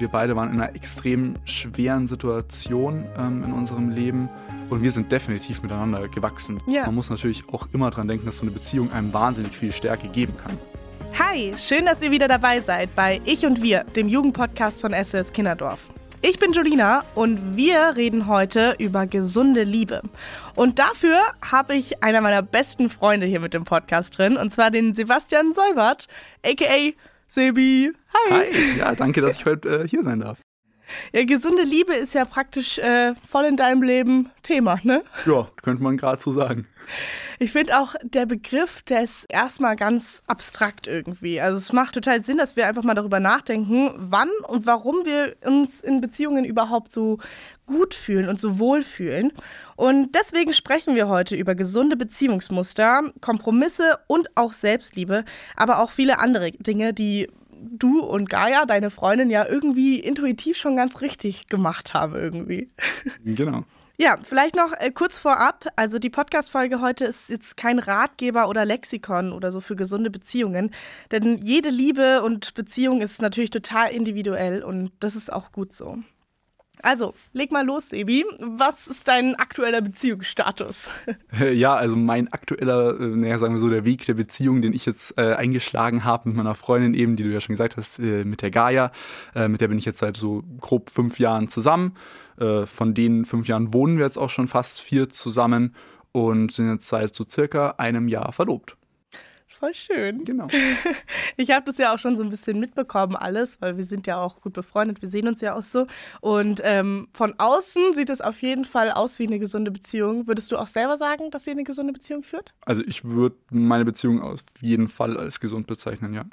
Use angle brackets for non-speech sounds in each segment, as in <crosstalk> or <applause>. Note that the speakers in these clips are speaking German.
wir beide waren in einer extrem schweren Situation ähm, in unserem Leben und wir sind definitiv miteinander gewachsen. Ja. Man muss natürlich auch immer daran denken, dass so eine Beziehung einem wahnsinnig viel Stärke geben kann. Hi, schön, dass ihr wieder dabei seid bei Ich und Wir, dem Jugendpodcast von SOS Kinderdorf. Ich bin Julina und wir reden heute über gesunde Liebe. Und dafür habe ich einer meiner besten Freunde hier mit dem Podcast drin, und zwar den Sebastian Seubert, aka Sebi. Hi. Hi, ja, danke, dass ich heute äh, hier sein darf. <laughs> Ja, gesunde Liebe ist ja praktisch äh, voll in deinem Leben Thema, ne? Ja, könnte man gerade so sagen. Ich finde auch der Begriff, der ist erstmal ganz abstrakt irgendwie. Also es macht total Sinn, dass wir einfach mal darüber nachdenken, wann und warum wir uns in Beziehungen überhaupt so gut fühlen und so wohl fühlen. Und deswegen sprechen wir heute über gesunde Beziehungsmuster, Kompromisse und auch Selbstliebe, aber auch viele andere Dinge, die du und Gaia, deine Freundin, ja irgendwie intuitiv schon ganz richtig gemacht haben irgendwie. <laughs> Genau. Ja, vielleicht noch äh, kurz vorab. Also die Podcast-Folge heute ist jetzt kein Ratgeber oder Lexikon oder so für gesunde Beziehungen. Denn jede Liebe und Beziehung ist natürlich total individuell und das ist auch gut so. Also, leg mal los, Sebi. Was ist dein aktueller Beziehungsstatus? <laughs> Ja, also mein aktueller, äh, naja, sagen wir so, der Weg der Beziehung, den ich jetzt äh, eingeschlagen habe mit meiner Freundin eben, die du ja schon gesagt hast, äh, mit der Gaia. Äh, mit der bin ich jetzt seit so grob fünf Jahren zusammen. Äh, von den fünf Jahren wohnen wir jetzt auch schon fast vier zusammen und sind jetzt seit so circa einem Jahr verlobt. Voll schön. Genau. <laughs> Ich habe das ja auch schon so ein bisschen mitbekommen, alles, weil wir sind ja auch gut befreundet, wir sehen uns ja auch so. Und ähm, von außen sieht es auf jeden Fall aus wie eine gesunde Beziehung. Würdest du auch selber sagen, dass ihr eine gesunde Beziehung führt? Also ich würde meine Beziehung auf jeden Fall als gesund bezeichnen, ja.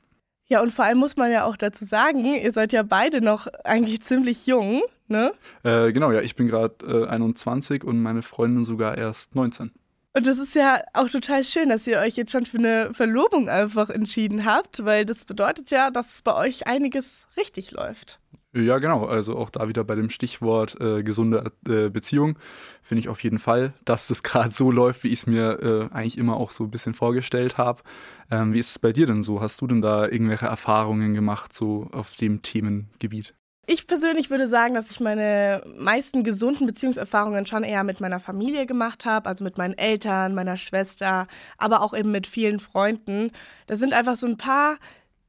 Ja, und vor allem muss man ja auch dazu sagen, ihr seid ja beide noch eigentlich ziemlich jung, ne? Äh, genau, ja, ich bin gerade äh, 21 und meine Freundin sogar erst 19. Und das ist ja auch total schön, dass ihr euch jetzt schon für eine Verlobung einfach entschieden habt, weil das bedeutet ja, dass bei euch einiges richtig läuft. Ja, genau. Also auch da wieder bei dem Stichwort äh, gesunde äh, Beziehung finde ich auf jeden Fall, dass das gerade so läuft, wie ich es mir äh, eigentlich immer auch so ein bisschen vorgestellt habe. Ähm, wie ist es bei dir denn so? Hast du denn da irgendwelche Erfahrungen gemacht so auf dem Themengebiet? Ich persönlich würde sagen, dass ich meine meisten gesunden Beziehungserfahrungen schon eher mit meiner Familie gemacht habe, also mit meinen Eltern, meiner Schwester, aber auch eben mit vielen Freunden. Das sind einfach so ein paar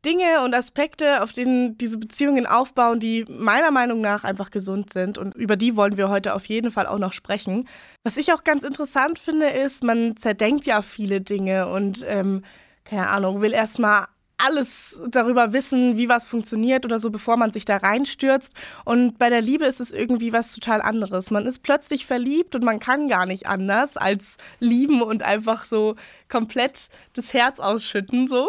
Dinge und Aspekte, auf denen diese Beziehungen aufbauen, die meiner Meinung nach einfach gesund sind. Und über die wollen wir heute auf jeden Fall auch noch sprechen. Was ich auch ganz interessant finde, ist, man zerdenkt ja viele Dinge und ähm, keine Ahnung, will erstmal alles darüber wissen, wie was funktioniert oder so, bevor man sich da reinstürzt. Und bei der Liebe ist es irgendwie was total anderes. Man ist plötzlich verliebt und man kann gar nicht anders als lieben und einfach so komplett das Herz ausschütten so.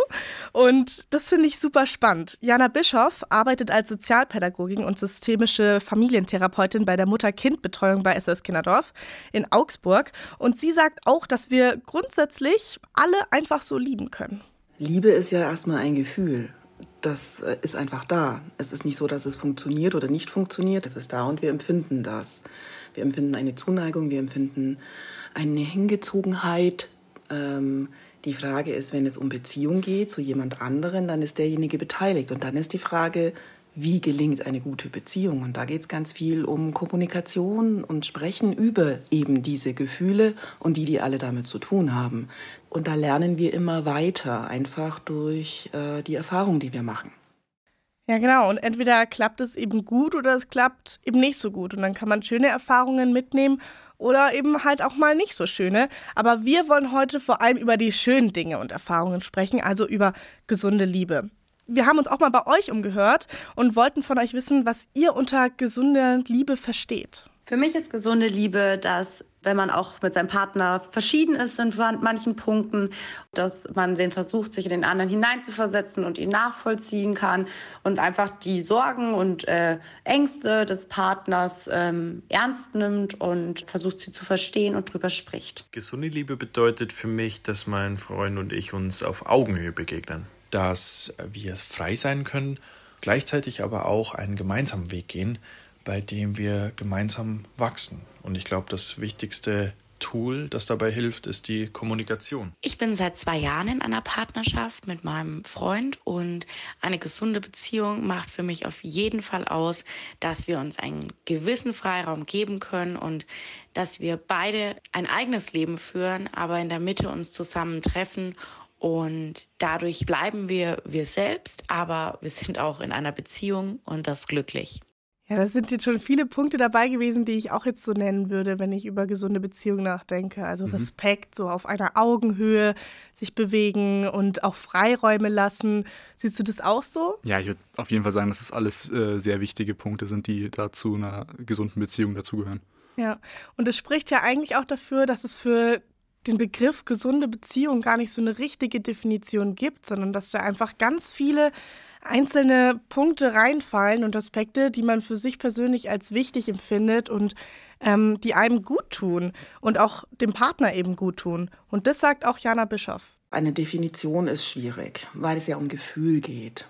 Und das finde ich super spannend. Jana Bischoff arbeitet als Sozialpädagogin und systemische Familientherapeutin bei der Mutter-Kind-Betreuung bei SOS Kinderdorf in Augsburg. Und sie sagt auch, dass wir grundsätzlich alle einfach so lieben können. Liebe ist ja erstmal ein Gefühl. Das äh, ist einfach da. Es ist nicht so, dass es funktioniert oder nicht funktioniert. Es ist da und wir empfinden das. Wir empfinden eine Zuneigung, wir empfinden eine Hingezogenheit. Ähm, die Frage ist, wenn es um Beziehung geht zu jemand anderen, dann ist derjenige beteiligt. Und dann ist die Frage, wie gelingt eine gute Beziehung. Und da geht es ganz viel um Kommunikation und Sprechen über eben diese Gefühle und die, die alle damit zu tun haben. Und da lernen wir immer weiter, einfach durch äh, die Erfahrung, die wir machen. Ja, genau. Und entweder klappt es eben gut oder es klappt eben nicht so gut. Und dann kann man schöne Erfahrungen mitnehmen oder eben halt auch mal nicht so schöne. Aber wir wollen heute vor allem über die schönen Dinge und Erfahrungen sprechen, also über gesunde Liebe wir haben uns auch mal bei euch umgehört und wollten von euch wissen, was ihr unter gesunder Liebe versteht. Für mich ist gesunde Liebe, dass wenn man auch mit seinem Partner verschieden ist in manchen Punkten, dass man den versucht, sich in den anderen hineinzuversetzen und ihn nachvollziehen kann und einfach die Sorgen und äh, Ängste des Partners ähm, ernst nimmt und versucht, sie zu verstehen und drüber spricht. Gesunde Liebe bedeutet für mich, dass mein Freund und ich uns auf Augenhöhe begegnen dass wir frei sein können, gleichzeitig aber auch einen gemeinsamen Weg gehen, bei dem wir gemeinsam wachsen. Und ich glaube, das Wichtigste Tool, das dabei hilft, ist die Kommunikation. Ich bin seit zwei Jahren in einer Partnerschaft mit meinem Freund und eine gesunde Beziehung macht für mich auf jeden Fall aus, dass wir uns einen gewissen Freiraum geben können und dass wir beide ein eigenes Leben führen, aber in der Mitte uns zusammentreffen und dadurch bleiben wir wir selbst, aber wir sind auch in einer Beziehung und das glücklich. Ja, das sind jetzt schon viele Punkte dabei gewesen, die ich auch jetzt so nennen würde, wenn ich über gesunde Beziehungen nachdenke. Also mhm. Respekt, so auf einer Augenhöhe sich bewegen und auch Freiräume lassen. Siehst du das auch so? Ja, ich würde auf jeden Fall sagen, dass das alles äh, sehr wichtige Punkte sind, die dazu einer gesunden Beziehung dazugehören. Ja, und es spricht ja eigentlich auch dafür, dass es für den Begriff gesunde Beziehung gar nicht so eine richtige Definition gibt, sondern dass da einfach ganz viele einzelne Punkte reinfallen und Aspekte, die man für sich persönlich als wichtig empfindet und ähm, die einem gut tun und auch dem Partner eben gut tun. Und das sagt auch Jana Bischoff. Eine Definition ist schwierig, weil es ja um Gefühl geht.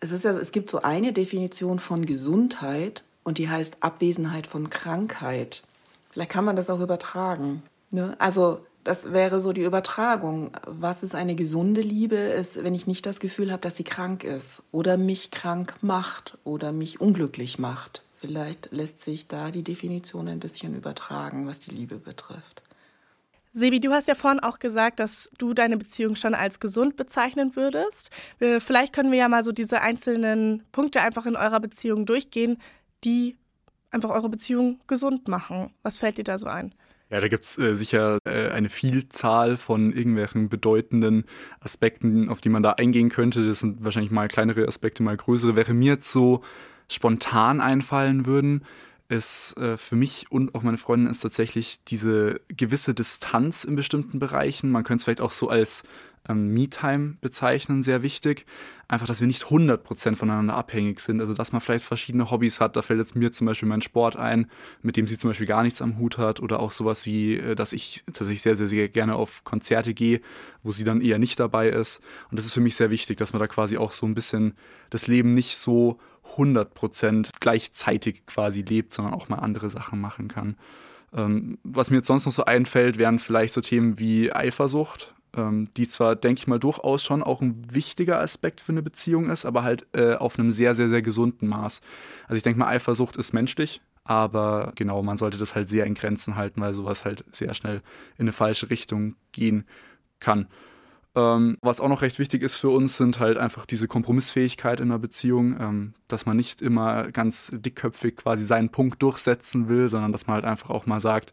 Es, ist ja, es gibt so eine Definition von Gesundheit und die heißt Abwesenheit von Krankheit. Vielleicht kann man das auch übertragen. Ne? Also das wäre so die Übertragung. Was ist eine gesunde Liebe? Ist, wenn ich nicht das Gefühl habe, dass sie krank ist oder mich krank macht oder mich unglücklich macht. Vielleicht lässt sich da die Definition ein bisschen übertragen, was die Liebe betrifft. Sebi, du hast ja vorhin auch gesagt, dass du deine Beziehung schon als gesund bezeichnen würdest. Vielleicht können wir ja mal so diese einzelnen Punkte einfach in eurer Beziehung durchgehen, die einfach eure Beziehung gesund machen. Was fällt dir da so ein? Ja, da gibt es äh, sicher äh, eine Vielzahl von irgendwelchen bedeutenden Aspekten, auf die man da eingehen könnte. Das sind wahrscheinlich mal kleinere Aspekte, mal größere. Wäre mir jetzt so spontan einfallen würden, ist äh, für mich und auch meine Freundin ist tatsächlich diese gewisse Distanz in bestimmten Bereichen. Man könnte es vielleicht auch so als ähm, Me-Time bezeichnen, sehr wichtig. Einfach, dass wir nicht 100% voneinander abhängig sind. Also, dass man vielleicht verschiedene Hobbys hat. Da fällt jetzt mir zum Beispiel mein Sport ein, mit dem sie zum Beispiel gar nichts am Hut hat. Oder auch sowas wie, äh, dass ich tatsächlich sehr, sehr, sehr gerne auf Konzerte gehe, wo sie dann eher nicht dabei ist. Und das ist für mich sehr wichtig, dass man da quasi auch so ein bisschen das Leben nicht so 100% gleichzeitig quasi lebt, sondern auch mal andere Sachen machen kann. Ähm, was mir jetzt sonst noch so einfällt, wären vielleicht so Themen wie Eifersucht ähm, die zwar, denke ich mal, durchaus schon auch ein wichtiger Aspekt für eine Beziehung ist, aber halt äh, auf einem sehr, sehr, sehr gesunden Maß. Also ich denke mal, Eifersucht ist menschlich, aber genau, man sollte das halt sehr in Grenzen halten, weil sowas halt sehr schnell in eine falsche Richtung gehen kann. Ähm, was auch noch recht wichtig ist für uns, sind halt einfach diese Kompromissfähigkeit in einer Beziehung, ähm, dass man nicht immer ganz dickköpfig quasi seinen Punkt durchsetzen will, sondern dass man halt einfach auch mal sagt,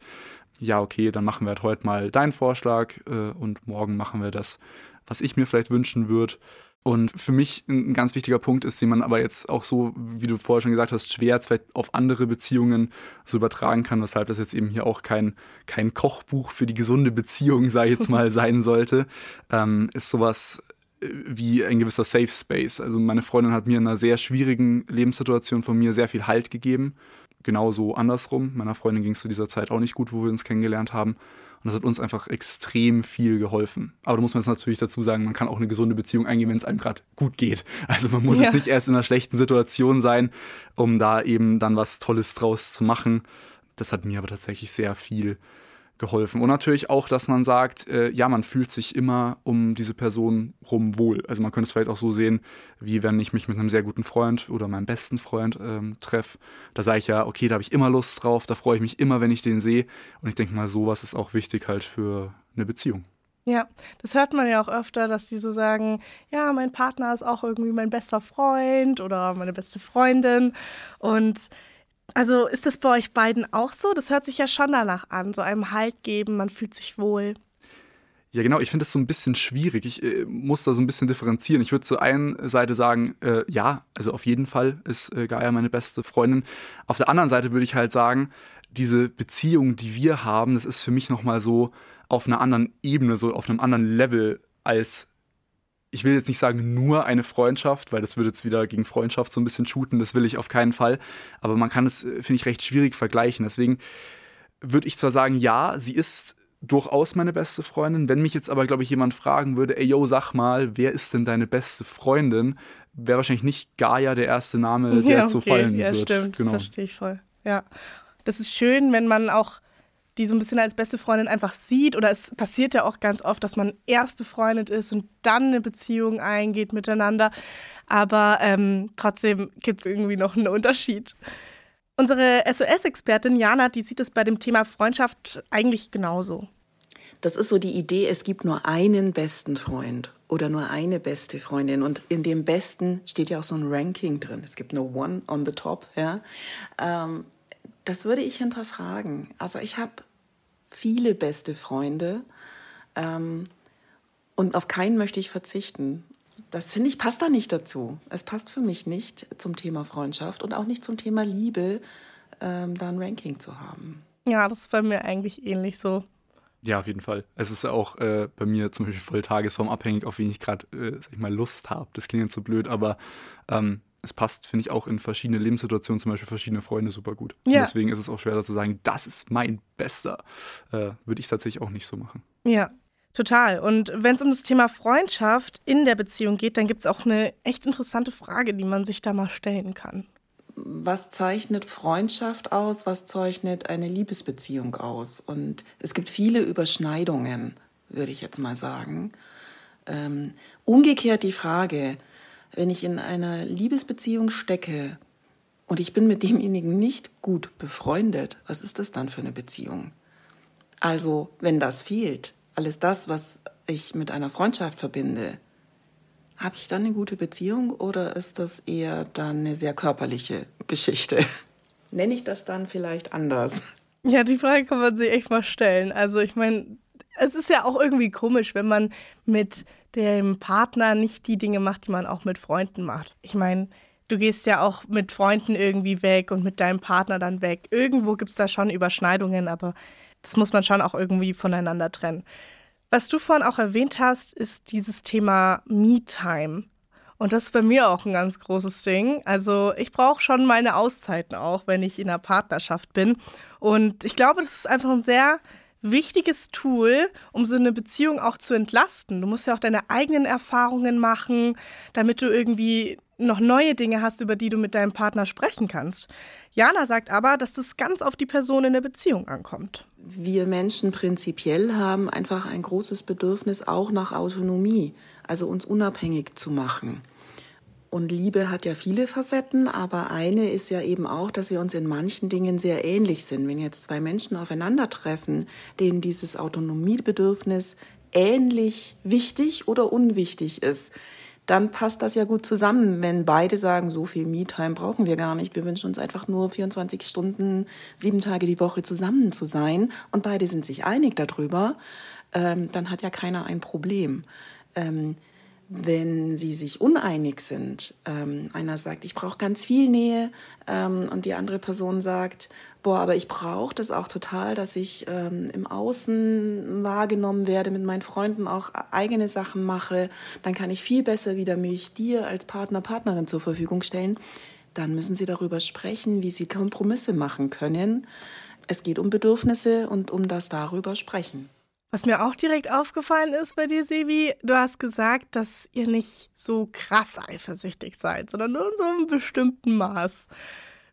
ja, okay, dann machen wir halt heute mal deinen Vorschlag äh, und morgen machen wir das, was ich mir vielleicht wünschen würde. Und für mich ein ganz wichtiger Punkt ist, den man aber jetzt auch so, wie du vorher schon gesagt hast, schwer vielleicht auf andere Beziehungen so übertragen kann, weshalb das jetzt eben hier auch kein, kein Kochbuch für die gesunde Beziehung, sei jetzt mal, <laughs> sein sollte, ähm, ist sowas äh, wie ein gewisser Safe Space. Also meine Freundin hat mir in einer sehr schwierigen Lebenssituation von mir sehr viel Halt gegeben genauso andersrum. Meiner Freundin ging es zu dieser Zeit auch nicht gut, wo wir uns kennengelernt haben. Und das hat uns einfach extrem viel geholfen. Aber da muss man jetzt natürlich dazu sagen, man kann auch eine gesunde Beziehung eingehen, wenn es einem gerade gut geht. <laughs> Also man muss ja. jetzt nicht erst in einer schlechten Situation sein, um da eben dann was Tolles draus zu machen. Das hat mir aber tatsächlich sehr viel geholfen. Und natürlich auch, dass man sagt, äh, ja, man fühlt sich immer um diese Person rum wohl. Also man könnte es vielleicht auch so sehen, wie wenn ich mich mit einem sehr guten Freund oder meinem besten Freund ähm, treffe. Da sage ich ja, okay, da habe ich immer Lust drauf, da freue ich mich immer, wenn ich den sehe. Und ich denke mal, sowas ist auch wichtig halt für eine Beziehung. Ja, das hört man ja auch öfter, dass die so sagen, ja, mein Partner ist auch irgendwie mein bester Freund oder meine beste Freundin. Und also ist das bei euch beiden auch so? Das hört sich ja schon danach an, so einem Halt geben, man fühlt sich wohl. Ja, genau, ich finde das so ein bisschen schwierig. Ich äh, muss da so ein bisschen differenzieren. Ich würde zur einen Seite sagen, äh, ja, also auf jeden Fall ist äh, Gaia meine beste Freundin. Auf der anderen Seite würde ich halt sagen, diese Beziehung, die wir haben, das ist für mich nochmal so auf einer anderen Ebene, so auf einem anderen Level als ich will jetzt nicht sagen nur eine Freundschaft, weil das würde jetzt wieder gegen Freundschaft so ein bisschen shooten, das will ich auf keinen Fall. Aber man kann es, äh, finde ich, recht schwierig vergleichen. Deswegen würde ich zwar sagen, ja, sie ist durchaus meine beste Freundin. Wenn mich jetzt aber, glaube ich, jemand fragen würde, ey, yo, sag mal, wer ist denn deine beste Freundin? Wäre wahrscheinlich nicht Gaia der erste Name, der ja, okay. so fallen ja, wird. Ja, stimmt, genau. das verstehe ich voll. Ja, das ist schön, wenn man auch die so ein bisschen als beste Freundin einfach sieht. Oder es passiert ja auch ganz oft, dass man erst befreundet ist und dann eine Beziehung eingeht miteinander. Aber ähm, trotzdem gibt es irgendwie noch einen Unterschied. Unsere SOS-Expertin Jana, die sieht es bei dem Thema Freundschaft eigentlich genauso. Das ist so die Idee, es gibt nur einen besten Freund oder nur eine beste Freundin. Und in dem Besten steht ja auch so ein Ranking drin. Es gibt nur One on the Top. Ja? Ähm, das würde ich hinterfragen. Also ich habe viele beste Freunde ähm, und auf keinen möchte ich verzichten. Das finde ich passt da nicht dazu. Es passt für mich nicht zum Thema Freundschaft und auch nicht zum Thema Liebe, ähm, da ein Ranking zu haben. Ja, das ist bei mir eigentlich ähnlich so. Ja, auf jeden Fall. Es ist ja auch äh, bei mir zum Beispiel voll tagesformabhängig, auf wen ich gerade, äh, sag ich mal, Lust habe. Das klingt jetzt so blöd, aber ähm, es passt, finde ich, auch in verschiedene Lebenssituationen, zum Beispiel verschiedene Freunde, super gut. Ja. Und deswegen ist es auch schwer zu sagen, das ist mein Bester. Äh, Würde ich tatsächlich auch nicht so machen. Ja, total. Und wenn es um das Thema Freundschaft in der Beziehung geht, dann gibt es auch eine echt interessante Frage, die man sich da mal stellen kann was zeichnet Freundschaft aus, was zeichnet eine Liebesbeziehung aus. Und es gibt viele Überschneidungen, würde ich jetzt mal sagen. Ähm, umgekehrt die Frage, wenn ich in einer Liebesbeziehung stecke und ich bin mit demjenigen nicht gut befreundet, was ist das dann für eine Beziehung? Also, wenn das fehlt, alles das, was ich mit einer Freundschaft verbinde, habe ich dann eine gute Beziehung oder ist das eher dann eine sehr körperliche Geschichte? <laughs> Nenne ich das dann vielleicht anders? Ja, die Frage kann man sich echt mal stellen. Also ich meine, es ist ja auch irgendwie komisch, wenn man mit dem Partner nicht die Dinge macht, die man auch mit Freunden macht. Ich meine, du gehst ja auch mit Freunden irgendwie weg und mit deinem Partner dann weg. Irgendwo gibt es da schon Überschneidungen, aber das muss man schon auch irgendwie voneinander trennen. Was du vorhin auch erwähnt hast, ist dieses Thema Me-Time. Und das ist bei mir auch ein ganz großes Ding. Also ich brauche schon meine Auszeiten auch, wenn ich in einer Partnerschaft bin. Und ich glaube, das ist einfach ein sehr wichtiges Tool, um so eine Beziehung auch zu entlasten. Du musst ja auch deine eigenen Erfahrungen machen, damit du irgendwie noch neue Dinge hast, über die du mit deinem Partner sprechen kannst. Jana sagt aber, dass das ganz auf die Person in der Beziehung ankommt. Wir Menschen prinzipiell haben einfach ein großes Bedürfnis auch nach Autonomie, also uns unabhängig zu machen. Und Liebe hat ja viele Facetten, aber eine ist ja eben auch, dass wir uns in manchen Dingen sehr ähnlich sind. Wenn jetzt zwei Menschen aufeinandertreffen, denen dieses Autonomiebedürfnis ähnlich wichtig oder unwichtig ist, dann passt das ja gut zusammen, wenn beide sagen, so viel Me-Time brauchen wir gar nicht. Wir wünschen uns einfach nur 24 Stunden, sieben Tage die Woche zusammen zu sein und beide sind sich einig darüber, ähm, dann hat ja keiner ein Problem. Ähm, wenn sie sich uneinig sind, ähm, einer sagt, ich brauche ganz viel Nähe ähm, und die andere Person sagt, boah, aber ich brauche das auch total, dass ich ähm, im Außen wahrgenommen werde, mit meinen Freunden auch eigene Sachen mache, dann kann ich viel besser wieder mich dir als Partner, Partnerin zur Verfügung stellen. Dann müssen Sie darüber sprechen, wie Sie Kompromisse machen können. Es geht um Bedürfnisse und um das darüber sprechen. Was mir auch direkt aufgefallen ist bei dir, Sebi, du hast gesagt, dass ihr nicht so krass eifersüchtig seid, sondern nur in so einem bestimmten Maß.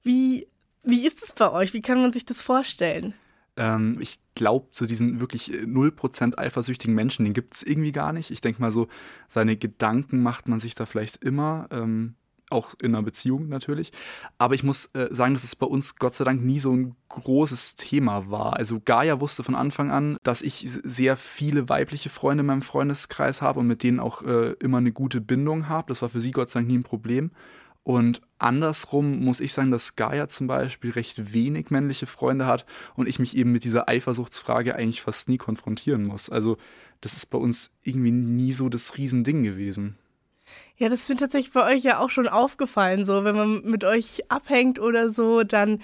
Wie, wie ist es bei euch? Wie kann man sich das vorstellen? Ähm, ich glaube, so diesen wirklich 0% eifersüchtigen Menschen, den gibt es irgendwie gar nicht. Ich denke mal so, seine Gedanken macht man sich da vielleicht immer. Ähm, auch in einer Beziehung natürlich. Aber ich muss äh, sagen, dass es bei uns Gott sei Dank nie so ein großes Thema war. Also Gaia wusste von Anfang an, dass ich sehr viele weibliche Freunde in meinem Freundeskreis habe und mit denen auch äh, immer eine gute Bindung habe. Das war für sie Gott sei Dank nie ein Problem. Und andersrum muss ich sagen, dass Gaia zum Beispiel recht wenig männliche Freunde hat und ich mich eben mit dieser Eifersuchtsfrage eigentlich fast nie konfrontieren muss. Also das ist bei uns irgendwie nie so das Riesending gewesen. Ja, das wird tatsächlich bei euch ja auch schon aufgefallen. So, wenn man mit euch abhängt oder so, dann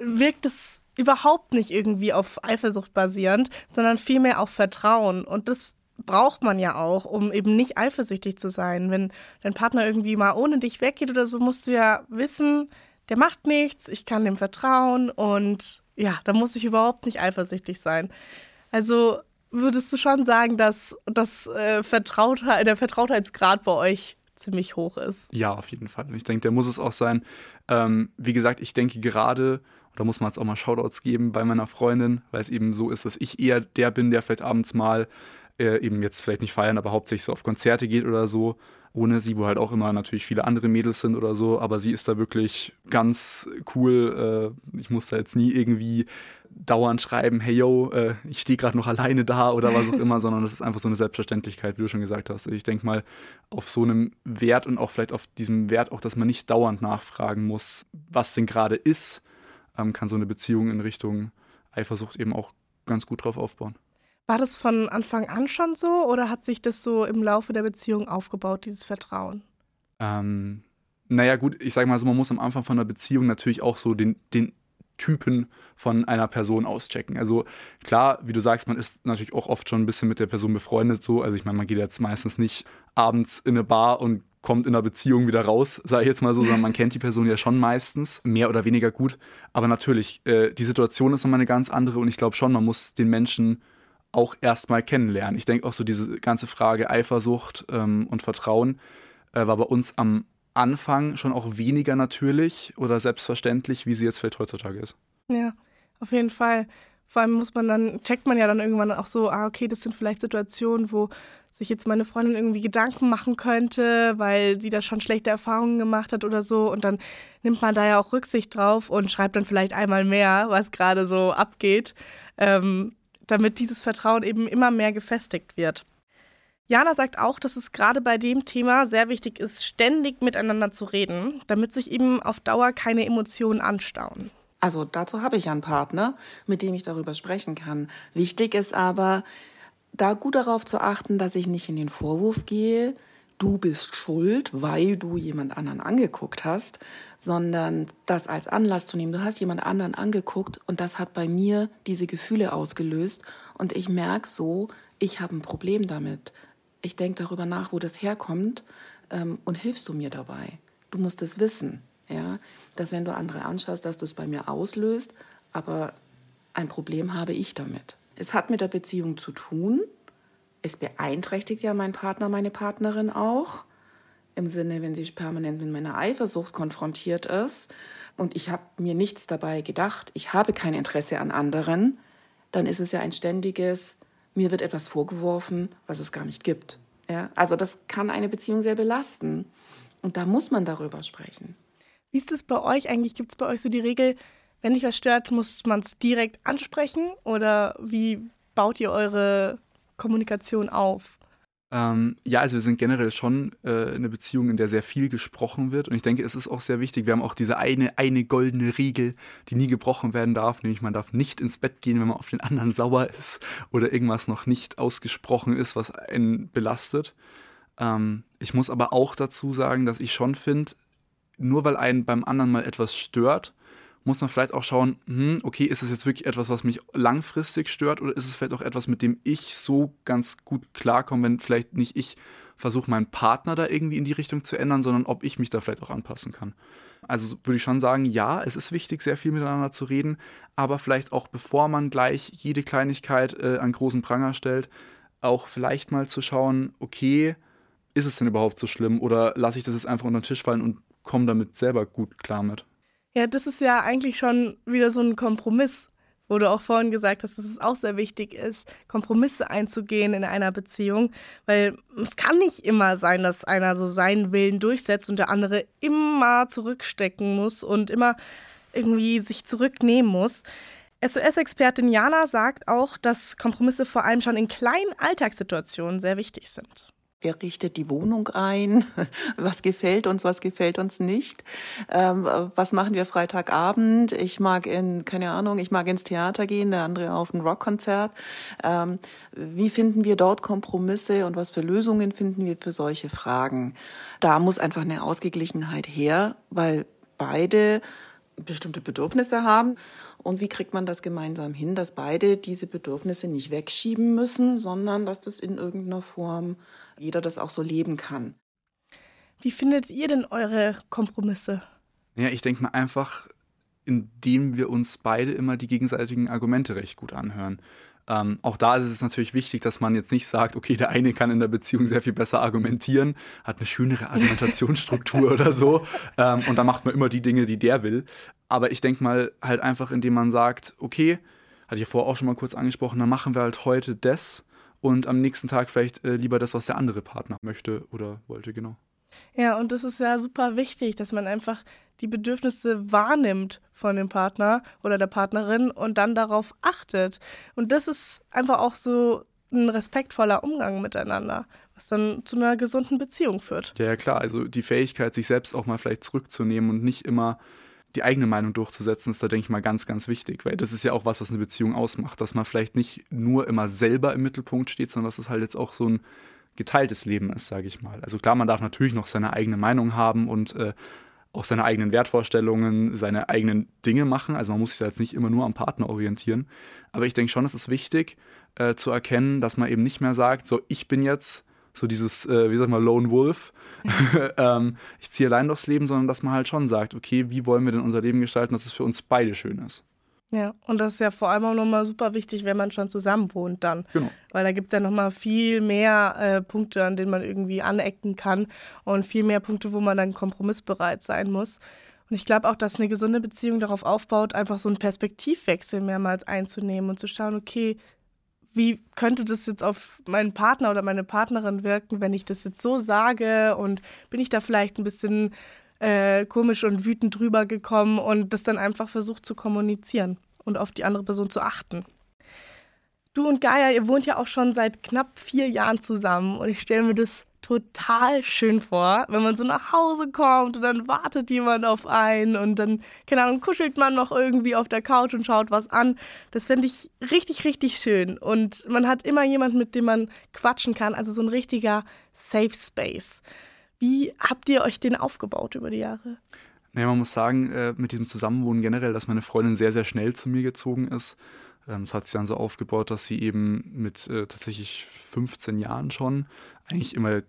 wirkt es überhaupt nicht irgendwie auf Eifersucht basierend, sondern vielmehr auf Vertrauen. Und das braucht man ja auch, um eben nicht eifersüchtig zu sein. Wenn dein Partner irgendwie mal ohne dich weggeht oder so, musst du ja wissen, der macht nichts, ich kann dem vertrauen und ja, da muss ich überhaupt nicht eifersüchtig sein. Also würdest du schon sagen, dass das äh, Vertrautheit, der Vertrautheitsgrad bei euch ziemlich hoch ist? Ja, auf jeden Fall. Ich denke, der muss es auch sein. Ähm, wie gesagt, ich denke gerade, Da muss man jetzt auch mal Shoutouts geben bei meiner Freundin, weil es eben so ist, dass ich eher der bin, der vielleicht abends mal äh, eben jetzt vielleicht nicht feiern, aber hauptsächlich so auf Konzerte geht oder so. Ohne sie, wo halt auch immer natürlich viele andere Mädels sind oder so, aber sie ist da wirklich ganz cool. Äh, ich muss da jetzt nie irgendwie dauernd schreiben, hey yo, äh, ich stehe gerade noch alleine da oder was auch immer, <laughs> sondern das ist einfach so eine Selbstverständlichkeit, wie du schon gesagt hast. Ich denke mal, auf so einem Wert und auch vielleicht auf diesem Wert auch, dass man nicht dauernd nachfragen muss, was denn gerade ist, ähm, kann so eine Beziehung in Richtung Eifersucht eben auch ganz gut drauf aufbauen. War das von Anfang an schon so oder hat sich das so im Laufe der Beziehung aufgebaut, dieses Vertrauen? Ähm, naja, gut, ich sage mal so, man muss am Anfang von einer Beziehung natürlich auch so den, den Typen von einer Person auschecken. Also klar, wie du sagst, man ist natürlich auch oft schon ein bisschen mit der Person befreundet so. Also ich meine, man geht jetzt meistens nicht abends in eine Bar und kommt in einer Beziehung wieder raus, sage ich jetzt mal so, sondern man <laughs> kennt die Person ja schon meistens, mehr oder weniger gut. Aber natürlich, äh, die Situation ist nochmal eine ganz andere und ich glaube schon, man muss den Menschen auch erstmal kennenlernen. Ich denke auch so diese ganze Frage Eifersucht ähm, und Vertrauen äh, war bei uns am Anfang schon auch weniger natürlich oder selbstverständlich, wie sie jetzt vielleicht heutzutage ist. Ja, auf jeden Fall. Vor allem muss man dann, checkt man ja dann irgendwann auch so, ah, okay, das sind vielleicht Situationen, wo sich jetzt meine Freundin irgendwie Gedanken machen könnte, weil sie da schon schlechte Erfahrungen gemacht hat oder so. Und dann nimmt man da ja auch Rücksicht drauf und schreibt dann vielleicht einmal mehr, was gerade so abgeht, ähm, damit dieses Vertrauen eben immer mehr gefestigt wird. Jana sagt auch, dass es gerade bei dem Thema sehr wichtig ist, ständig miteinander zu reden, damit sich eben auf Dauer keine Emotionen anstauen. Also dazu habe ich einen Partner, mit dem ich darüber sprechen kann. Wichtig ist aber, da gut darauf zu achten, dass ich nicht in den Vorwurf gehe, du bist schuld, weil du jemand anderen angeguckt hast, sondern das als Anlass zu nehmen. Du hast jemand anderen angeguckt und das hat bei mir diese Gefühle ausgelöst und ich merke so, ich habe ein Problem damit ich denke darüber nach, wo das herkommt ähm, und hilfst du mir dabei. Du musst es wissen, ja, dass wenn du andere anschaust, dass du es bei mir auslöst, aber ein Problem habe ich damit. Es hat mit der Beziehung zu tun. Es beeinträchtigt ja mein Partner, meine Partnerin auch. Im Sinne, wenn sie permanent mit meiner Eifersucht konfrontiert ist und ich habe mir nichts dabei gedacht, ich habe kein Interesse an anderen, dann ist es ja ein ständiges mir wird etwas vorgeworfen, was es gar nicht gibt. Ja? Also das kann eine Beziehung sehr belasten. Und da muss man darüber sprechen. Wie ist es bei euch eigentlich? Gibt es bei euch so die Regel, wenn dich was stört, muss man es direkt ansprechen? Oder wie baut ihr eure Kommunikation auf? Ähm, ja, also wir sind generell schon äh, eine Beziehung, in der sehr viel gesprochen wird. Und ich denke, es ist auch sehr wichtig. Wir haben auch diese eine, eine goldene Regel, die nie gebrochen werden darf, nämlich man darf nicht ins Bett gehen, wenn man auf den anderen sauer ist oder irgendwas noch nicht ausgesprochen ist, was einen belastet. Ähm, ich muss aber auch dazu sagen, dass ich schon finde, nur weil einen beim anderen mal etwas stört, muss man vielleicht auch schauen, hm, okay, ist es jetzt wirklich etwas, was mich langfristig stört oder ist es vielleicht auch etwas, mit dem ich so ganz gut klarkomme, wenn vielleicht nicht ich versuche, meinen Partner da irgendwie in die Richtung zu ändern, sondern ob ich mich da vielleicht auch anpassen kann. Also würde ich schon sagen, ja, es ist wichtig, sehr viel miteinander zu reden, aber vielleicht auch bevor man gleich jede Kleinigkeit äh, an großen Pranger stellt, auch vielleicht mal zu schauen, okay, ist es denn überhaupt so schlimm oder lasse ich das jetzt einfach unter den Tisch fallen und komme damit selber gut klar mit? Ja, das ist ja eigentlich schon wieder so ein Kompromiss, wo du auch vorhin gesagt hast, dass es auch sehr wichtig ist, Kompromisse einzugehen in einer Beziehung, weil es kann nicht immer sein, dass einer so seinen Willen durchsetzt und der andere immer zurückstecken muss und immer irgendwie sich zurücknehmen muss. SOS-Expertin Jana sagt auch, dass Kompromisse vor allem schon in kleinen Alltagssituationen sehr wichtig sind. Wer richtet die Wohnung ein? <laughs> Was gefällt uns, was gefällt uns nicht? Ähm, was machen wir Freitagabend? Ich mag in, keine Ahnung, ich mag ins Theater gehen, der andere auf ein Rockkonzert. Ähm, wie finden wir dort Kompromisse und was für Lösungen finden wir für solche Fragen? Da muss einfach eine Ausgeglichenheit her, weil beide bestimmte Bedürfnisse haben. Und wie kriegt man das gemeinsam hin, dass beide diese Bedürfnisse nicht wegschieben müssen, sondern dass das in irgendeiner Form jeder das auch so leben kann. Wie findet ihr denn eure Kompromisse? Ja, ich denke mal einfach, indem wir uns beide immer die gegenseitigen Argumente recht gut anhören. Ähm, auch da ist es natürlich wichtig, dass man jetzt nicht sagt, okay, der eine kann in der Beziehung sehr viel besser argumentieren, hat eine schönere Argumentationsstruktur oder so ähm, und dann macht man immer die Dinge, die der will. Aber ich denke mal halt einfach, indem man sagt, okay, hatte ich ja vorher auch schon mal kurz angesprochen, dann machen wir halt heute das und am nächsten Tag vielleicht äh, lieber das, was der andere Partner möchte oder wollte, genau. Ja, und das ist ja super wichtig, dass man einfach die Bedürfnisse wahrnimmt von dem Partner oder der Partnerin und dann darauf achtet. Und das ist einfach auch so ein respektvoller Umgang miteinander, was dann zu einer gesunden Beziehung führt. Ja, klar. Also die Fähigkeit, sich selbst auch mal vielleicht zurückzunehmen und nicht immer die eigene Meinung durchzusetzen, ist da, denke ich mal, ganz, ganz wichtig, weil das ist ja auch was, was eine Beziehung ausmacht, dass man vielleicht nicht nur immer selber im Mittelpunkt steht, sondern dass es halt jetzt auch so ein geteiltes Leben ist, sage ich mal. Also klar, man darf natürlich noch seine eigene Meinung haben und äh, auch seine eigenen Wertvorstellungen, seine eigenen Dinge machen. Also man muss sich da jetzt nicht immer nur am Partner orientieren. Aber ich denke schon, es ist wichtig äh, zu erkennen, dass man eben nicht mehr sagt, so ich bin jetzt so dieses, äh, wie sag mal, Lone Wolf. <laughs> <laughs> ähm, ich ziehe allein durchs Leben, sondern dass man halt schon sagt, okay, wie wollen wir denn unser Leben gestalten, dass es für uns beide schön ist. Ja, und das ist ja vor allem auch nochmal super wichtig, wenn man schon zusammen wohnt dann. Genau. Weil da gibt es ja nochmal viel mehr äh, Punkte, an denen man irgendwie anecken kann und viel mehr Punkte, wo man dann kompromissbereit sein muss. Und ich glaube auch, dass eine gesunde Beziehung darauf aufbaut, einfach so einen Perspektivwechsel mehrmals einzunehmen und zu schauen, okay, wie könnte das jetzt auf meinen Partner oder meine Partnerin wirken, wenn ich das jetzt so sage und bin ich da vielleicht ein bisschen äh, komisch und wütend drüber gekommen und das dann einfach versucht zu kommunizieren und auf die andere Person zu achten. Du und Gaia, ihr wohnt ja auch schon seit knapp vier Jahren zusammen und ich stelle mir das total schön vor, wenn man so nach Hause kommt und dann wartet jemand auf einen und dann, keine Ahnung, kuschelt man noch irgendwie auf der Couch und schaut was an. Das finde ich richtig, richtig schön. Und man hat immer jemanden, mit dem man quatschen kann, also so ein richtiger Safe Space. Wie habt ihr euch den aufgebaut über die Jahre? Naja, man muss sagen, äh, mit diesem Zusammenwohnen generell, dass meine Freundin sehr, sehr schnell zu mir gezogen ist. Ähm, es hat sich dann so aufgebaut, dass sie eben mit äh, tatsächlich 15 Jahren schon eigentlich immer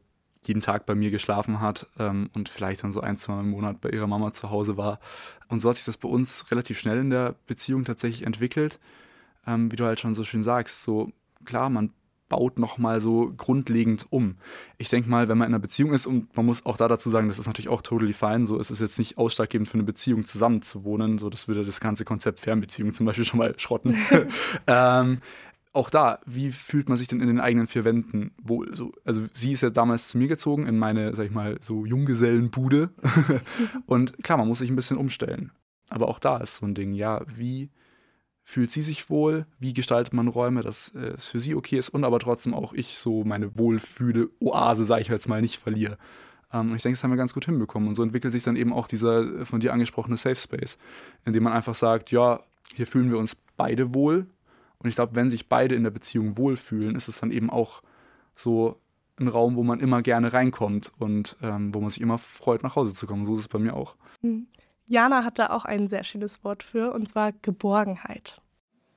jeden Tag bei mir geschlafen hat ähm, und vielleicht dann so ein, zwei Mal im Monat bei ihrer Mama zu Hause war. Und so hat sich das bei uns relativ schnell in der Beziehung tatsächlich entwickelt. Ähm, wie du halt schon so schön sagst, so klar, man baut nochmal so grundlegend um. Ich denke mal, wenn man in einer Beziehung ist, und man muss auch da dazu sagen, das ist natürlich auch totally fine, so ist es jetzt nicht ausschlaggebend für eine Beziehung zusammenzuwohnen, so das würde das ganze Konzept Fernbeziehung zum Beispiel <laughs> schon mal schrotten. <laughs> ähm, auch da, wie fühlt man sich denn in den eigenen vier Wänden wohl? So, also sie ist ja damals zu mir gezogen in meine, sag ich mal, so Junggesellenbude. <laughs> und klar, man muss sich ein bisschen umstellen. Aber auch da ist so ein Ding, ja, wie fühlt sie sich wohl, wie gestaltet man Räume, dass äh, es für sie okay ist und aber trotzdem auch ich so meine Wohlfühle-Oase, sage ich jetzt mal, nicht verliere. Ähm, und ich denke, das haben wir ganz gut hinbekommen. Und so entwickelt sich dann eben auch dieser äh, von dir angesprochene Safe Space, in dem man einfach sagt, ja, hier fühlen wir uns beide wohl. Und ich glaube, wenn sich beide in der Beziehung wohlfühlen, ist es dann eben auch so ein Raum, wo man immer gerne reinkommt und ähm, wo man sich immer freut, nach Hause zu kommen. So ist es bei mir auch. Mhm. Jana hat da auch ein sehr schönes Wort für, und zwar Geborgenheit.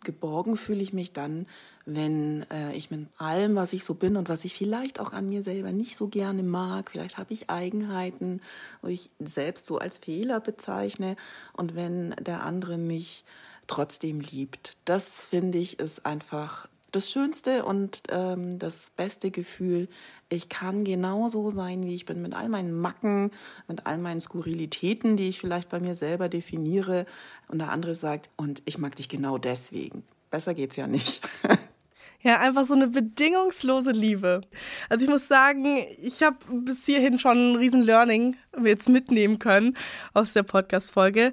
Geborgen fühle ich mich dann, wenn äh, ich mit allem, was ich so bin und was ich vielleicht auch an mir selber nicht so gerne mag, vielleicht habe ich Eigenheiten, wo ich selbst so als Fehler bezeichne und wenn der andere mich trotzdem liebt. Das finde ich ist einfach das Schönste und ähm, das beste Gefühl, ich kann genauso sein, wie ich bin, mit all meinen Macken, mit all meinen Skurrilitäten, die ich vielleicht bei mir selber definiere. Und der andere sagt, und ich mag dich genau deswegen. Besser geht's ja nicht. <laughs> Ja, einfach so eine bedingungslose Liebe. Also ich muss sagen, ich habe bis hierhin schon ein riesen Learning jetzt mitnehmen können aus der Podcast-Folge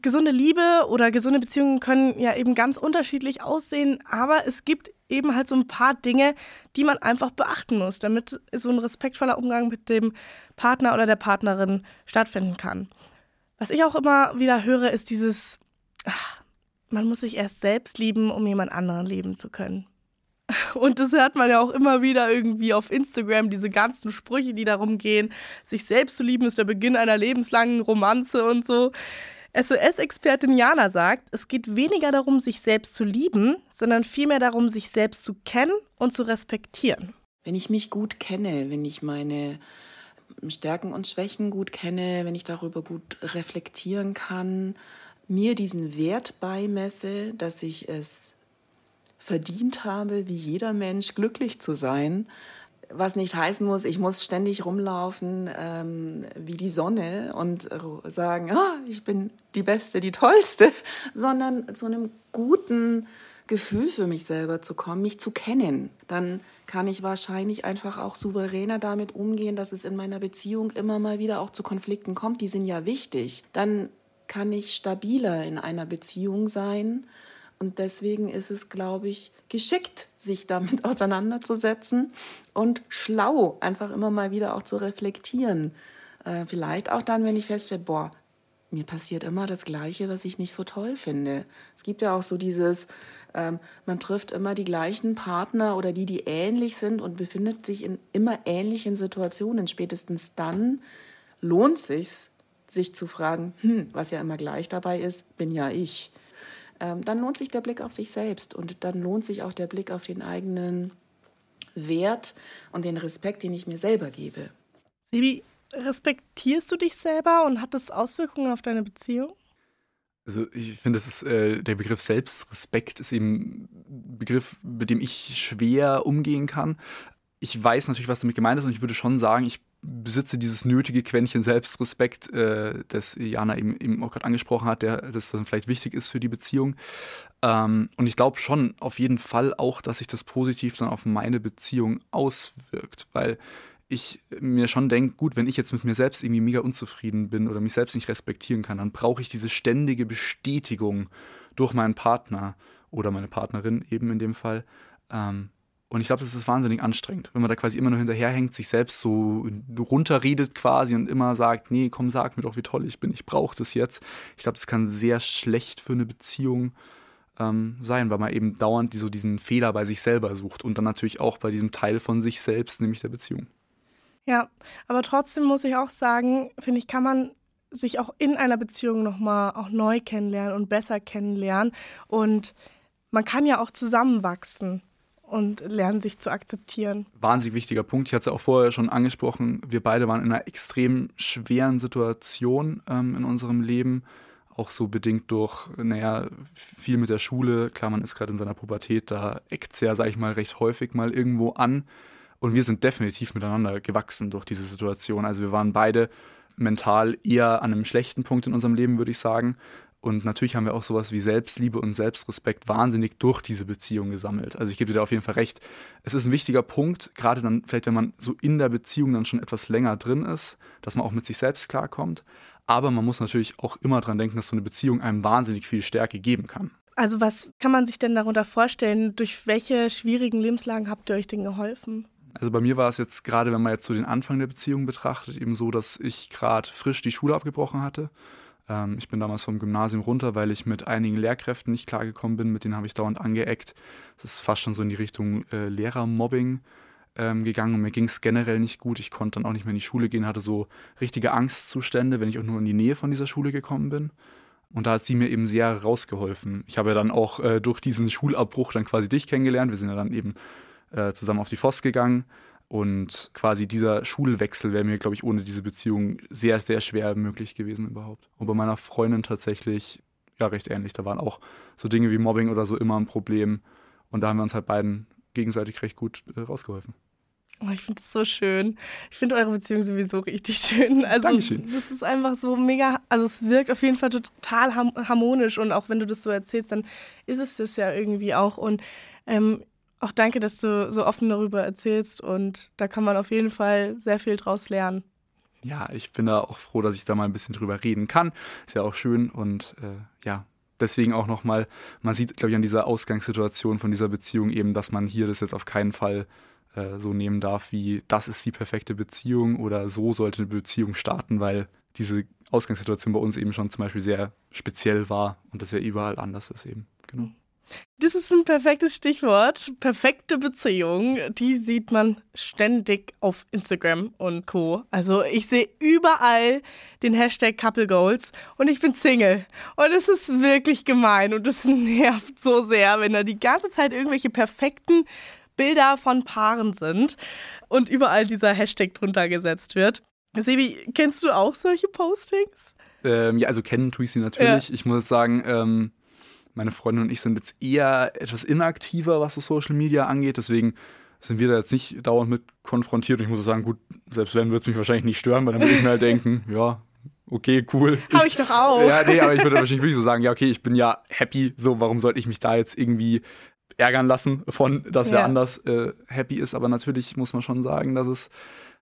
gesunde Liebe oder gesunde Beziehungen können ja eben ganz unterschiedlich aussehen, aber es gibt eben halt so ein paar Dinge, die man einfach beachten muss, damit so ein respektvoller Umgang mit dem Partner oder der Partnerin stattfinden kann. Was ich auch immer wieder höre, ist dieses, ach, man muss sich erst selbst lieben, um jemand anderen lieben zu können. <laughs> Und das hört man ja auch immer wieder irgendwie auf Instagram, diese ganzen Sprüche, die darum gehen, sich selbst zu lieben ist der Beginn einer lebenslangen Romanze und so. SOS-Expertin Jana sagt, es geht weniger darum, sich selbst zu lieben, sondern vielmehr darum, sich selbst zu kennen und zu respektieren. Wenn ich mich gut kenne, wenn ich meine Stärken und Schwächen gut kenne, wenn ich darüber gut reflektieren kann, mir diesen Wert beimesse, dass ich es verdient habe, wie jeder Mensch, glücklich zu sein. Was nicht heißen muss, ich muss ständig rumlaufen ähm, wie die Sonne und sagen, ah, ich bin die Beste, die Tollste, <laughs> sondern zu einem guten Gefühl für mich selber zu kommen, mich zu kennen. Dann kann ich wahrscheinlich einfach auch souveräner damit umgehen, dass es in meiner Beziehung immer mal wieder auch zu Konflikten kommt. Die sind ja wichtig. Dann kann ich stabiler in einer Beziehung sein. Und deswegen ist es, glaube ich, geschickt, sich damit <laughs> auseinanderzusetzen und schlau, einfach immer mal wieder auch zu reflektieren. Äh, vielleicht auch dann, wenn ich feststelle, boah, mir passiert immer das Gleiche, was ich nicht so toll finde. Es gibt ja auch so dieses, ähm, man trifft immer die gleichen Partner oder die, die ähnlich sind und befindet sich in immer ähnlichen Situationen. Spätestens dann lohnt sich's, sich zu fragen, hm, was ja immer gleich dabei ist, bin ja ich. Ähm, dann lohnt sich der Blick auf sich selbst und dann lohnt sich auch der Blick auf den eigenen Wert und den Respekt, den ich mir selber gebe. Sebi, respektierst du dich selber und hat das Auswirkungen auf deine Beziehung? Also ich finde, das ist äh, der Begriff Selbstrespekt ist eben ein Begriff, mit dem ich schwer umgehen kann. Ich weiß natürlich, was damit gemeint ist und ich würde schon sagen, ich besitze dieses nötige Quäntchen Selbstrespekt, äh, das Jana eben, eben auch gerade angesprochen hat, der das dann vielleicht wichtig ist für die Beziehung. Ähm, und ich glaube schon auf jeden Fall auch, dass sich das positiv dann auf meine Beziehung auswirkt, weil ich mir schon denke, gut, wenn ich jetzt mit mir selbst irgendwie mega unzufrieden bin oder mich selbst nicht respektieren kann, dann brauche ich diese ständige Bestätigung durch meinen Partner oder meine Partnerin eben in dem Fall. Ähm, und ich glaube, das ist wahnsinnig anstrengend, wenn man da quasi immer nur hinterherhängt, sich selbst so runterredet quasi und immer sagt, nee, komm, sag mir doch, wie toll ich bin, ich brauche das jetzt. Ich glaube, das kann sehr schlecht für eine Beziehung ähm, sein, weil man eben dauernd so diesen Fehler bei sich selber sucht und dann natürlich auch bei diesem Teil von sich selbst, nämlich der Beziehung. Ja, aber trotzdem muss ich auch sagen, finde ich, kann man sich auch in einer Beziehung nochmal auch neu kennenlernen und besser kennenlernen. Und man kann ja auch zusammenwachsen und lernen, sich zu akzeptieren. Wahnsinnig wichtiger Punkt. Ich hatte es auch vorher schon angesprochen. Wir beide waren in einer extrem schweren Situation ähm, in unserem Leben. Auch so bedingt durch, naja, viel mit der Schule. Klar, man ist gerade in seiner Pubertät, da eckt es ja, sag ich mal, recht häufig mal irgendwo an. Und wir sind definitiv miteinander gewachsen durch diese Situation. Also wir waren beide mental eher an einem schlechten Punkt in unserem Leben, würde ich sagen. Und natürlich haben wir auch sowas wie Selbstliebe und Selbstrespekt wahnsinnig durch diese Beziehung gesammelt. Also ich gebe dir da auf jeden Fall recht. Es ist ein wichtiger Punkt, gerade dann vielleicht, wenn man so in der Beziehung dann schon etwas länger drin ist, dass man auch mit sich selbst klarkommt. Aber man muss natürlich auch immer dran denken, dass so eine Beziehung einem wahnsinnig viel Stärke geben kann. Also was kann man sich denn darunter vorstellen? Durch welche schwierigen Lebenslagen habt ihr euch denn geholfen? Also bei mir war es jetzt gerade, wenn man jetzt so den Anfang der Beziehung betrachtet, eben so, dass ich gerade frisch die Schule abgebrochen hatte. Ähm, ich bin damals vom Gymnasium runter, weil ich mit einigen Lehrkräften nicht klargekommen bin, mit denen habe ich dauernd angeeckt. Das ist fast schon so in die Richtung äh, Lehrermobbing ähm, gegangen und mir ging es generell nicht gut. Ich konnte dann auch nicht mehr in die Schule gehen, hatte so richtige Angstzustände, wenn ich auch nur in die Nähe von dieser Schule gekommen bin. Und da hat sie mir eben sehr rausgeholfen. Ich habe ja dann auch äh, durch diesen Schulabbruch dann quasi dich kennengelernt. Wir sind ja dann eben äh, zusammen auf die Voss gegangen. Und quasi dieser Schulwechsel wäre mir, glaube ich, ohne diese Beziehung sehr, sehr schwer möglich gewesen überhaupt. Und bei meiner Freundin tatsächlich ja recht ähnlich. Da waren auch so Dinge wie Mobbing oder so immer ein Problem. Und da haben wir uns halt beiden gegenseitig recht gut äh, rausgeholfen. Oh, ich finde es so schön. Ich finde eure Beziehung sowieso richtig schön. Also, Dankeschön. das ist einfach so mega, also es wirkt auf jeden Fall total harmonisch und auch wenn du das so erzählst, dann ist es das ja irgendwie auch. Und ähm, auch danke, dass du so offen darüber erzählst und da kann man auf jeden Fall sehr viel draus lernen. Ja, ich bin da auch froh, dass ich da mal ein bisschen drüber reden kann. Ist ja auch schön und äh, ja, deswegen auch nochmal, man sieht, glaube ich, an dieser Ausgangssituation von dieser Beziehung eben, dass man hier das jetzt auf keinen Fall äh, so nehmen darf, wie das ist die perfekte Beziehung oder so sollte eine Beziehung starten, weil diese Ausgangssituation bei uns eben schon zum Beispiel sehr speziell war und das ja überall anders ist eben. Genau. Das ist ein perfektes Stichwort. Perfekte Beziehung. Die sieht man ständig auf Instagram und Co. Also ich sehe überall den Hashtag Couple Goals und ich bin Single. Und es ist wirklich gemein und es <laughs> nervt so sehr, wenn da die ganze Zeit irgendwelche perfekten Bilder von Paaren sind und überall dieser Hashtag drunter gesetzt wird. Sebi, kennst du auch solche Postings? Ähm, ja, also kennen tue ich sie natürlich. Ja. Ich muss sagen, ähm, Meine Freundin und ich sind jetzt eher etwas inaktiver, was so Social Media angeht. Deswegen sind wir da jetzt nicht dauernd mit konfrontiert. Und ich muss sagen, gut, selbst wenn, würde es mich wahrscheinlich nicht stören, weil dann würde ich mir halt denken, <laughs> ja, okay, cool. Habe ich doch auch. Ja, nee, aber ich würde wahrscheinlich wirklich so sagen, ja, okay, ich bin ja happy, so, warum sollte ich mich da jetzt irgendwie ärgern lassen von, dass wer anders äh, happy ist. Aber natürlich muss man schon sagen, dass es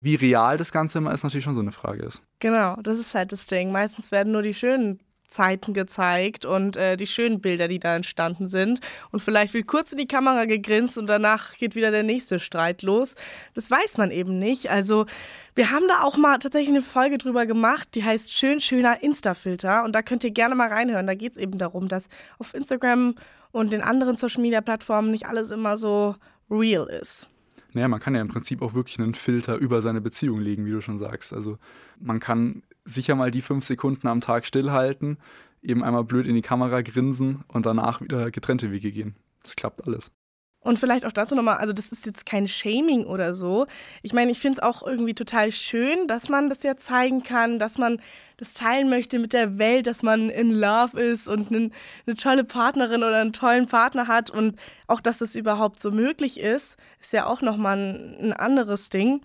wie real das Ganze immer ist, natürlich schon so eine Frage ist. Genau, das ist halt das Ding. Meistens werden nur die schönen Zeiten gezeigt und äh, die schönen Bilder, die da entstanden sind. Und vielleicht wird kurz in die Kamera gegrinst und danach geht wieder der nächste Streit los. Das weiß man eben nicht. Also wir haben da auch mal tatsächlich eine Folge drüber gemacht, die heißt Schön, schöner Insta-Filter. Und da könnt ihr gerne mal reinhören. Da geht es eben darum, dass auf Instagram und den anderen Social-Media-Plattformen nicht alles immer so real ist. Naja, man kann ja im Prinzip auch wirklich einen Filter über seine Beziehung legen, wie du schon sagst. Also man kann sicher mal die fünf Sekunden am Tag stillhalten, eben einmal blöd in die Kamera grinsen und danach wieder getrennte Wege gehen. Das klappt alles. Und vielleicht auch dazu nochmal, also das ist jetzt kein Shaming oder so. Ich meine, ich finde es auch irgendwie total schön, dass man das ja zeigen kann, dass man das teilen möchte mit der Welt, dass man in Love ist und eine, eine tolle Partnerin oder einen tollen Partner hat und auch, dass das überhaupt so möglich ist, ist ja auch nochmal ein, ein anderes Ding.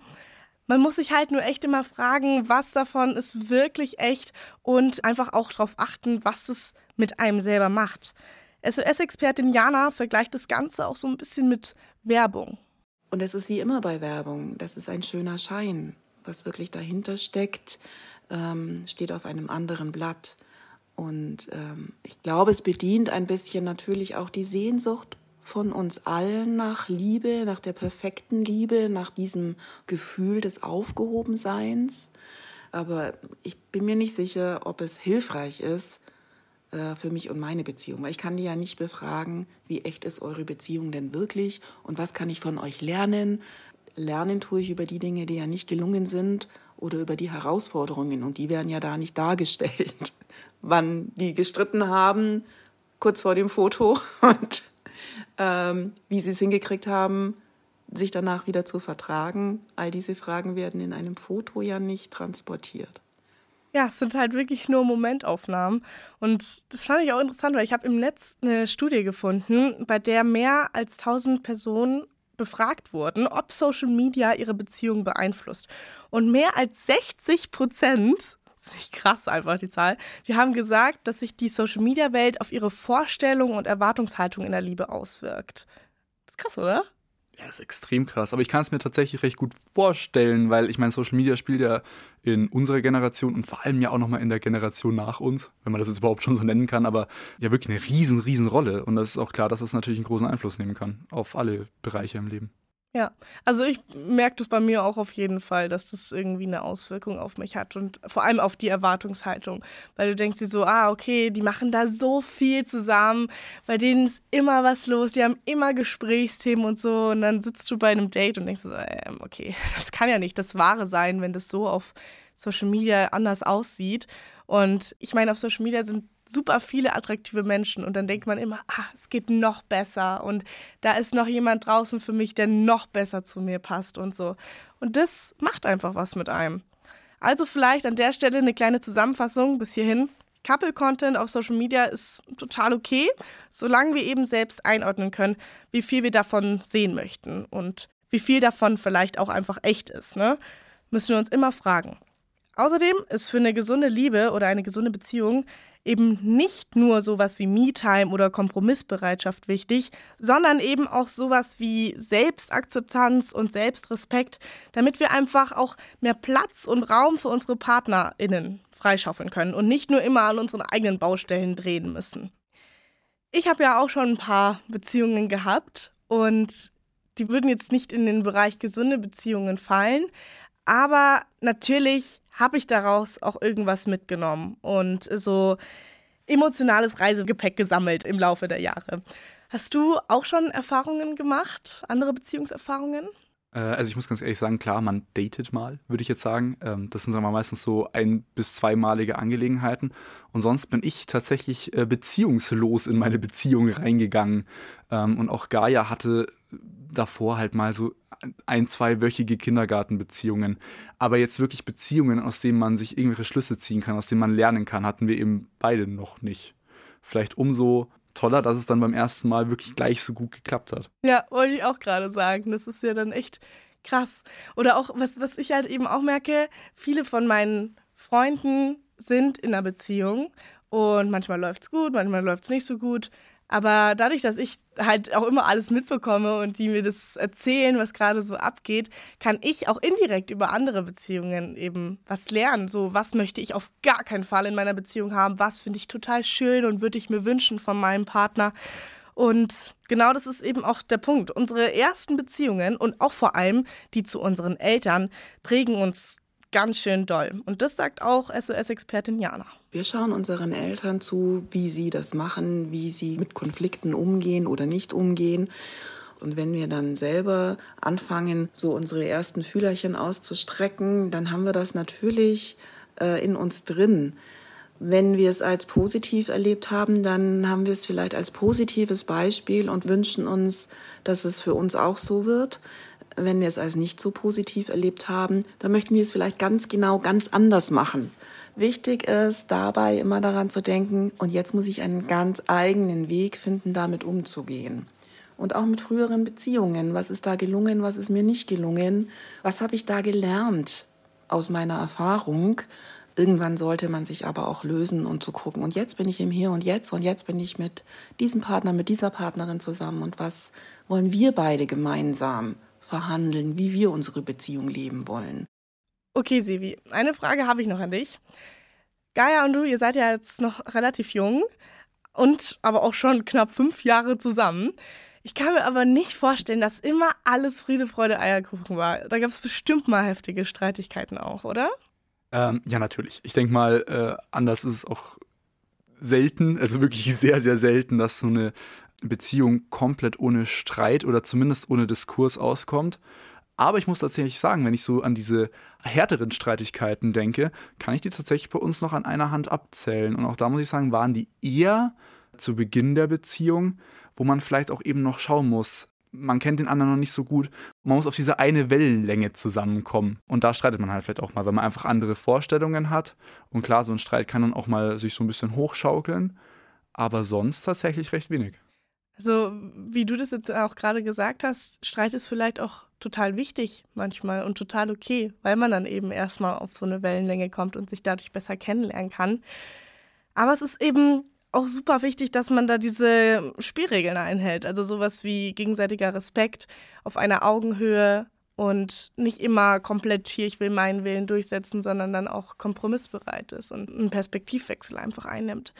Man muss sich halt nur echt immer fragen, was davon ist wirklich echt und einfach auch darauf achten, was es mit einem selber macht. SOS-Expertin Jana vergleicht das Ganze auch so ein bisschen mit Werbung. Und es ist wie immer bei Werbung, das ist ein schöner Schein. Was wirklich dahinter steckt, ähm, steht auf einem anderen Blatt. Und ähm, ich glaube, es bedient ein bisschen natürlich auch die Sehnsucht von uns allen nach Liebe, nach der perfekten Liebe, nach diesem Gefühl des Aufgehobenseins. Aber ich bin mir nicht sicher, ob es hilfreich ist, äh, für mich und meine Beziehung. Weil ich kann die ja nicht befragen, wie echt ist eure Beziehung denn wirklich und was kann ich von euch lernen. Lernen tue ich über die Dinge, die ja nicht gelungen sind oder über die Herausforderungen und die werden ja da nicht dargestellt. <laughs> Wann die gestritten haben, kurz vor dem Foto und ähm, wie sie es hingekriegt haben, sich danach wieder zu vertragen. All diese Fragen werden in einem Foto ja nicht transportiert. Ja, es sind halt wirklich nur Momentaufnahmen. Und das fand ich auch interessant, weil ich habe im Netz eine Studie gefunden, bei der mehr als 1000 Personen befragt wurden, ob Social Media ihre Beziehung beeinflusst. Und mehr als 60 Prozent, ist krass einfach die Zahl, die haben gesagt, dass sich die Social Media Welt auf ihre Vorstellungen und Erwartungshaltung in der Liebe auswirkt. Das ist krass, oder? Ja, ist extrem krass. Aber ich kann es mir tatsächlich recht gut vorstellen, weil ich meine, Social Media spielt ja in unserer Generation und vor allem ja auch nochmal in der Generation nach uns, wenn man das jetzt überhaupt schon so nennen kann, aber ja wirklich eine riesen, riesen Rolle. Und das ist auch klar, dass das natürlich einen großen Einfluss nehmen kann auf alle Bereiche im Leben. Ja, also ich merke das bei mir auch auf jeden Fall, dass das irgendwie eine Auswirkung auf mich hat und vor allem auf die Erwartungshaltung, weil du denkst dir so, ah, okay, die machen da so viel zusammen, bei denen ist immer was los, die haben immer Gesprächsthemen und so. Und dann sitzt du bei einem Date und denkst so, ähm, okay, <laughs> das kann ja nicht das Wahre sein, wenn das so auf Social Media anders aussieht. Und ich meine, auf Social Media sind super viele attraktive Menschen und dann denkt man immer, ah, es geht noch besser und da ist noch jemand draußen für mich, der noch besser zu mir passt und so. Und das macht einfach was mit einem. Also vielleicht an der Stelle eine kleine Zusammenfassung bis hierhin. Couple-Content auf Social Media ist total okay, solange wir eben selbst einordnen können, wie viel wir davon sehen möchten und wie viel davon vielleicht auch einfach echt ist. Ne? Müssen wir uns immer fragen. Außerdem ist für eine gesunde Liebe oder eine gesunde Beziehung eben nicht nur sowas wie Me-Time oder Kompromissbereitschaft wichtig, sondern eben auch sowas wie Selbstakzeptanz und Selbstrespekt, damit wir einfach auch mehr Platz und Raum für unsere PartnerInnen freischaufeln können und nicht nur immer an unseren eigenen Baustellen drehen müssen. Ich habe ja auch schon ein paar Beziehungen gehabt und die würden jetzt nicht in den Bereich gesunde Beziehungen fallen, aber natürlich habe ich daraus auch irgendwas mitgenommen und so emotionales Reisegepäck gesammelt im Laufe der Jahre. Hast du auch schon Erfahrungen gemacht, andere Beziehungserfahrungen? Äh, also ich muss ganz ehrlich sagen, klar, man datet mal, würde ich jetzt sagen. Ähm, das sind aber meistens so ein- bis zweimalige Angelegenheiten. Und sonst bin ich tatsächlich äh, beziehungslos in meine Beziehung reingegangen. Ähm, und auch Gaia hatte davor halt mal so ein, zweiwöchige Kindergartenbeziehungen. Aber jetzt wirklich Beziehungen, aus denen man sich irgendwelche Schlüsse ziehen kann, aus denen man lernen kann, hatten wir eben beide noch nicht. Vielleicht umso toller, dass es dann beim ersten Mal wirklich gleich so gut geklappt hat. Ja, wollte ich auch gerade sagen. Das ist ja dann echt krass. Oder auch, was, was ich halt eben auch merke, viele von meinen Freunden sind in einer Beziehung und manchmal läuft es gut, manchmal läuft es nicht so gut. Aber dadurch, dass ich halt auch immer alles mitbekomme und die mir das erzählen, was gerade so abgeht, kann ich auch indirekt über andere Beziehungen eben was lernen. So, was möchte ich auf gar keinen Fall in meiner Beziehung haben? Was finde ich total schön und würde ich mir wünschen von meinem Partner? Und genau das ist eben auch der Punkt. Unsere ersten Beziehungen und auch vor allem die zu unseren Eltern prägen uns ganz schön doll. Und das sagt auch SOS-Expertin Jana. Wir schauen unseren Eltern zu, wie sie das machen, wie sie mit Konflikten umgehen oder nicht umgehen. Und wenn wir dann selber anfangen, so unsere ersten Fühlerchen auszustrecken, dann haben wir das natürlich äh, in uns drin. Wenn wir es als positiv erlebt haben, dann haben wir es vielleicht als positives Beispiel und wünschen uns, dass es für uns auch so wird wenn wir es als nicht so positiv erlebt haben, dann möchten wir es vielleicht ganz genau ganz anders machen. Wichtig ist dabei immer daran zu denken, und jetzt muss ich einen ganz eigenen Weg finden, damit umzugehen. Und auch mit früheren Beziehungen. Was ist da gelungen, was ist mir nicht gelungen? Was habe ich da gelernt aus meiner Erfahrung? Irgendwann sollte man sich aber auch lösen und zu gucken, und jetzt bin ich im Hier und Jetzt und jetzt bin ich mit diesem Partner, mit dieser Partnerin zusammen und was wollen wir beide gemeinsam verhandeln, wie wir unsere Beziehung leben wollen. Okay, Sevi, eine Frage habe ich noch an dich. Gaia und du, ihr seid ja jetzt noch relativ jung und aber auch schon knapp fünf Jahre zusammen. Ich kann mir aber nicht vorstellen, dass immer alles Friede, Freude, Eierkuchen war. Da gab es bestimmt mal heftige Streitigkeiten auch, oder? Ähm, ja, natürlich. Ich denke mal, äh, anders ist es auch selten, also wirklich <laughs> sehr, sehr selten, dass so eine Beziehung komplett ohne Streit oder zumindest ohne Diskurs auskommt. Aber ich muss tatsächlich sagen, wenn ich so an diese härteren Streitigkeiten denke, kann ich die tatsächlich bei uns noch an einer Hand abzählen. Und auch da muss ich sagen, waren die eher zu Beginn der Beziehung, wo man vielleicht auch eben noch schauen muss, man kennt den anderen noch nicht so gut. Man muss auf diese eine Wellenlänge zusammenkommen. Und da streitet man halt vielleicht auch mal, wenn man einfach andere Vorstellungen hat. Und klar, so ein Streit kann dann auch mal sich so ein bisschen hochschaukeln. Aber sonst tatsächlich recht wenig. Also, wie du das jetzt auch gerade gesagt hast, Streit ist vielleicht auch total wichtig manchmal und total okay, weil man dann eben erstmal auf so eine Wellenlänge kommt und sich dadurch besser kennenlernen kann. Aber es ist eben auch super wichtig, dass man da diese Spielregeln einhält. Also sowas wie gegenseitiger Respekt auf einer Augenhöhe und nicht immer komplett hier, ich will meinen Willen durchsetzen, sondern dann auch kompromissbereit ist und einen Perspektivwechsel einfach einnimmt.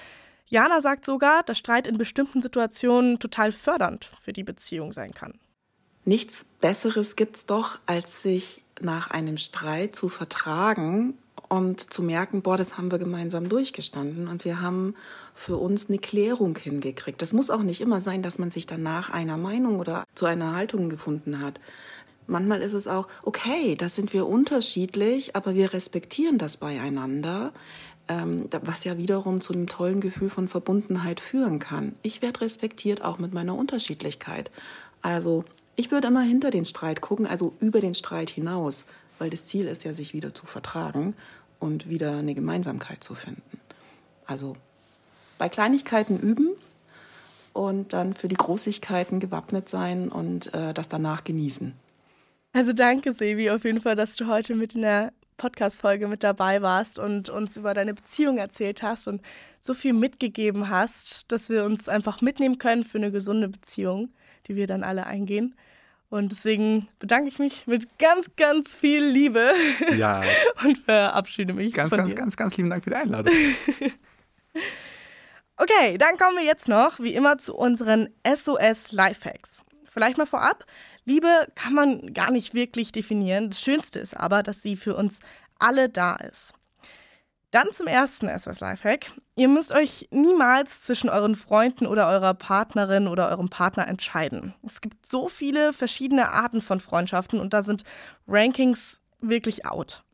Jana sagt sogar, dass Streit in bestimmten Situationen total fördernd für die Beziehung sein kann. Nichts Besseres gibt es doch, als sich nach einem Streit zu vertragen und zu merken, boah, das haben wir gemeinsam durchgestanden und wir haben für uns eine Klärung hingekriegt. Das muss auch nicht immer sein, dass man sich danach einer Meinung oder zu einer Haltung gefunden hat. Manchmal ist es auch, okay, da sind wir unterschiedlich, aber wir respektieren das beieinander was ja wiederum zu einem tollen Gefühl von Verbundenheit führen kann. Ich werde respektiert auch mit meiner Unterschiedlichkeit. Also ich würde immer hinter den Streit gucken, also über den Streit hinaus, weil das Ziel ist ja, sich wieder zu vertragen und wieder eine Gemeinsamkeit zu finden. Also bei Kleinigkeiten üben und dann für die Großigkeiten gewappnet sein und äh, das danach genießen. Also danke, Sevi, auf jeden Fall, dass du heute mit in der Podcast-Folge mit dabei warst und uns über deine Beziehung erzählt hast und so viel mitgegeben hast, dass wir uns einfach mitnehmen können für eine gesunde Beziehung, die wir dann alle eingehen. Und deswegen bedanke ich mich mit ganz, ganz viel Liebe ja. <laughs> und verabschiede mich. Ganz, ganz, dir. ganz, ganz lieben Dank für die Einladung. <laughs> okay, dann kommen wir jetzt noch, wie immer, zu unseren SOS Lifehacks. Vielleicht mal vorab, Liebe kann man gar nicht wirklich definieren. Das Schönste ist aber, dass sie für uns alle da ist. Dann zum ersten SOS Lifehack. Ihr müsst euch niemals zwischen euren Freunden oder eurer Partnerin oder eurem Partner entscheiden. Es gibt so viele verschiedene Arten von Freundschaften und da sind Rankings wirklich out.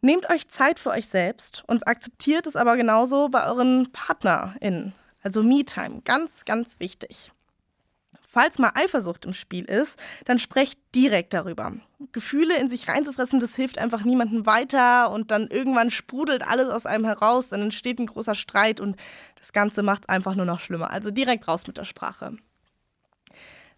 Nehmt euch Zeit für euch selbst und akzeptiert es aber genauso bei euren PartnerInnen. Also Me-Time, ganz, ganz wichtig. Falls mal Eifersucht im Spiel ist, dann sprecht direkt darüber. Gefühle in sich reinzufressen, das hilft einfach niemandem weiter und dann irgendwann sprudelt alles aus einem heraus, dann entsteht ein großer Streit und das Ganze macht es einfach nur noch schlimmer. Also direkt raus mit der Sprache.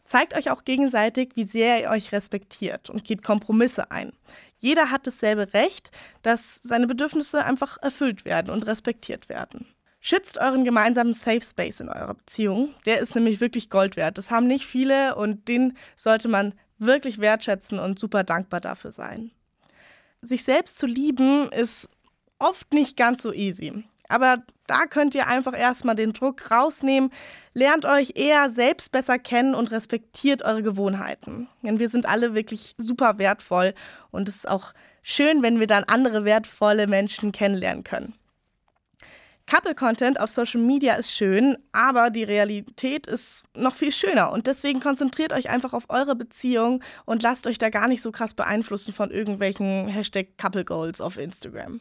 Zeigt euch auch gegenseitig, wie sehr ihr euch respektiert und geht Kompromisse ein. Jeder hat dasselbe Recht, dass seine Bedürfnisse einfach erfüllt werden und respektiert werden. Schützt euren gemeinsamen Safe Space in eurer Beziehung. Der ist nämlich wirklich Gold wert. Das haben nicht viele und den sollte man wirklich wertschätzen und super dankbar dafür sein. Sich selbst zu lieben ist oft nicht ganz so easy. Aber da könnt ihr einfach erstmal den Druck rausnehmen. Lernt euch eher selbst besser kennen und respektiert eure Gewohnheiten. Denn wir sind alle wirklich super wertvoll und es ist auch schön, wenn wir dann andere wertvolle Menschen kennenlernen können. Couple-Content auf Social Media ist schön, aber die Realität ist noch viel schöner. Und deswegen konzentriert euch einfach auf eure Beziehung und lasst euch da gar nicht so krass beeinflussen von irgendwelchen Hashtag Couple Goals auf Instagram.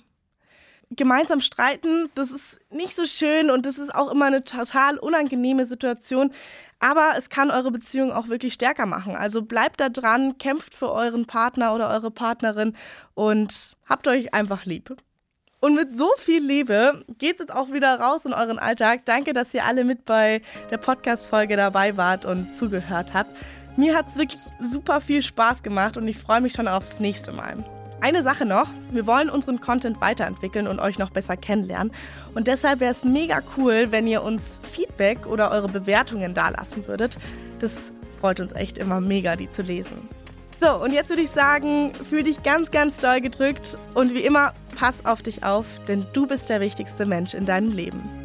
Gemeinsam streiten, das ist nicht so schön und das ist auch immer eine total unangenehme Situation. Aber es kann eure Beziehung auch wirklich stärker machen. Also bleibt da dran, kämpft für euren Partner oder eure Partnerin und habt euch einfach lieb. Und mit so viel Liebe geht jetzt auch wieder raus in euren Alltag. Danke, dass ihr alle mit bei der Podcast-Folge dabei wart und zugehört habt. Mir hat es wirklich super viel Spaß gemacht und ich freue mich schon aufs nächste Mal. Eine Sache noch, wir wollen unseren Content weiterentwickeln und euch noch besser kennenlernen. Und deshalb wäre es mega cool, wenn ihr uns Feedback oder eure Bewertungen dalassen würdet. Das freut uns echt immer mega, die zu lesen. So, und jetzt würde ich sagen, fühl dich ganz, ganz doll gedrückt und wie immer, pass auf dich auf, denn du bist der wichtigste Mensch in deinem Leben.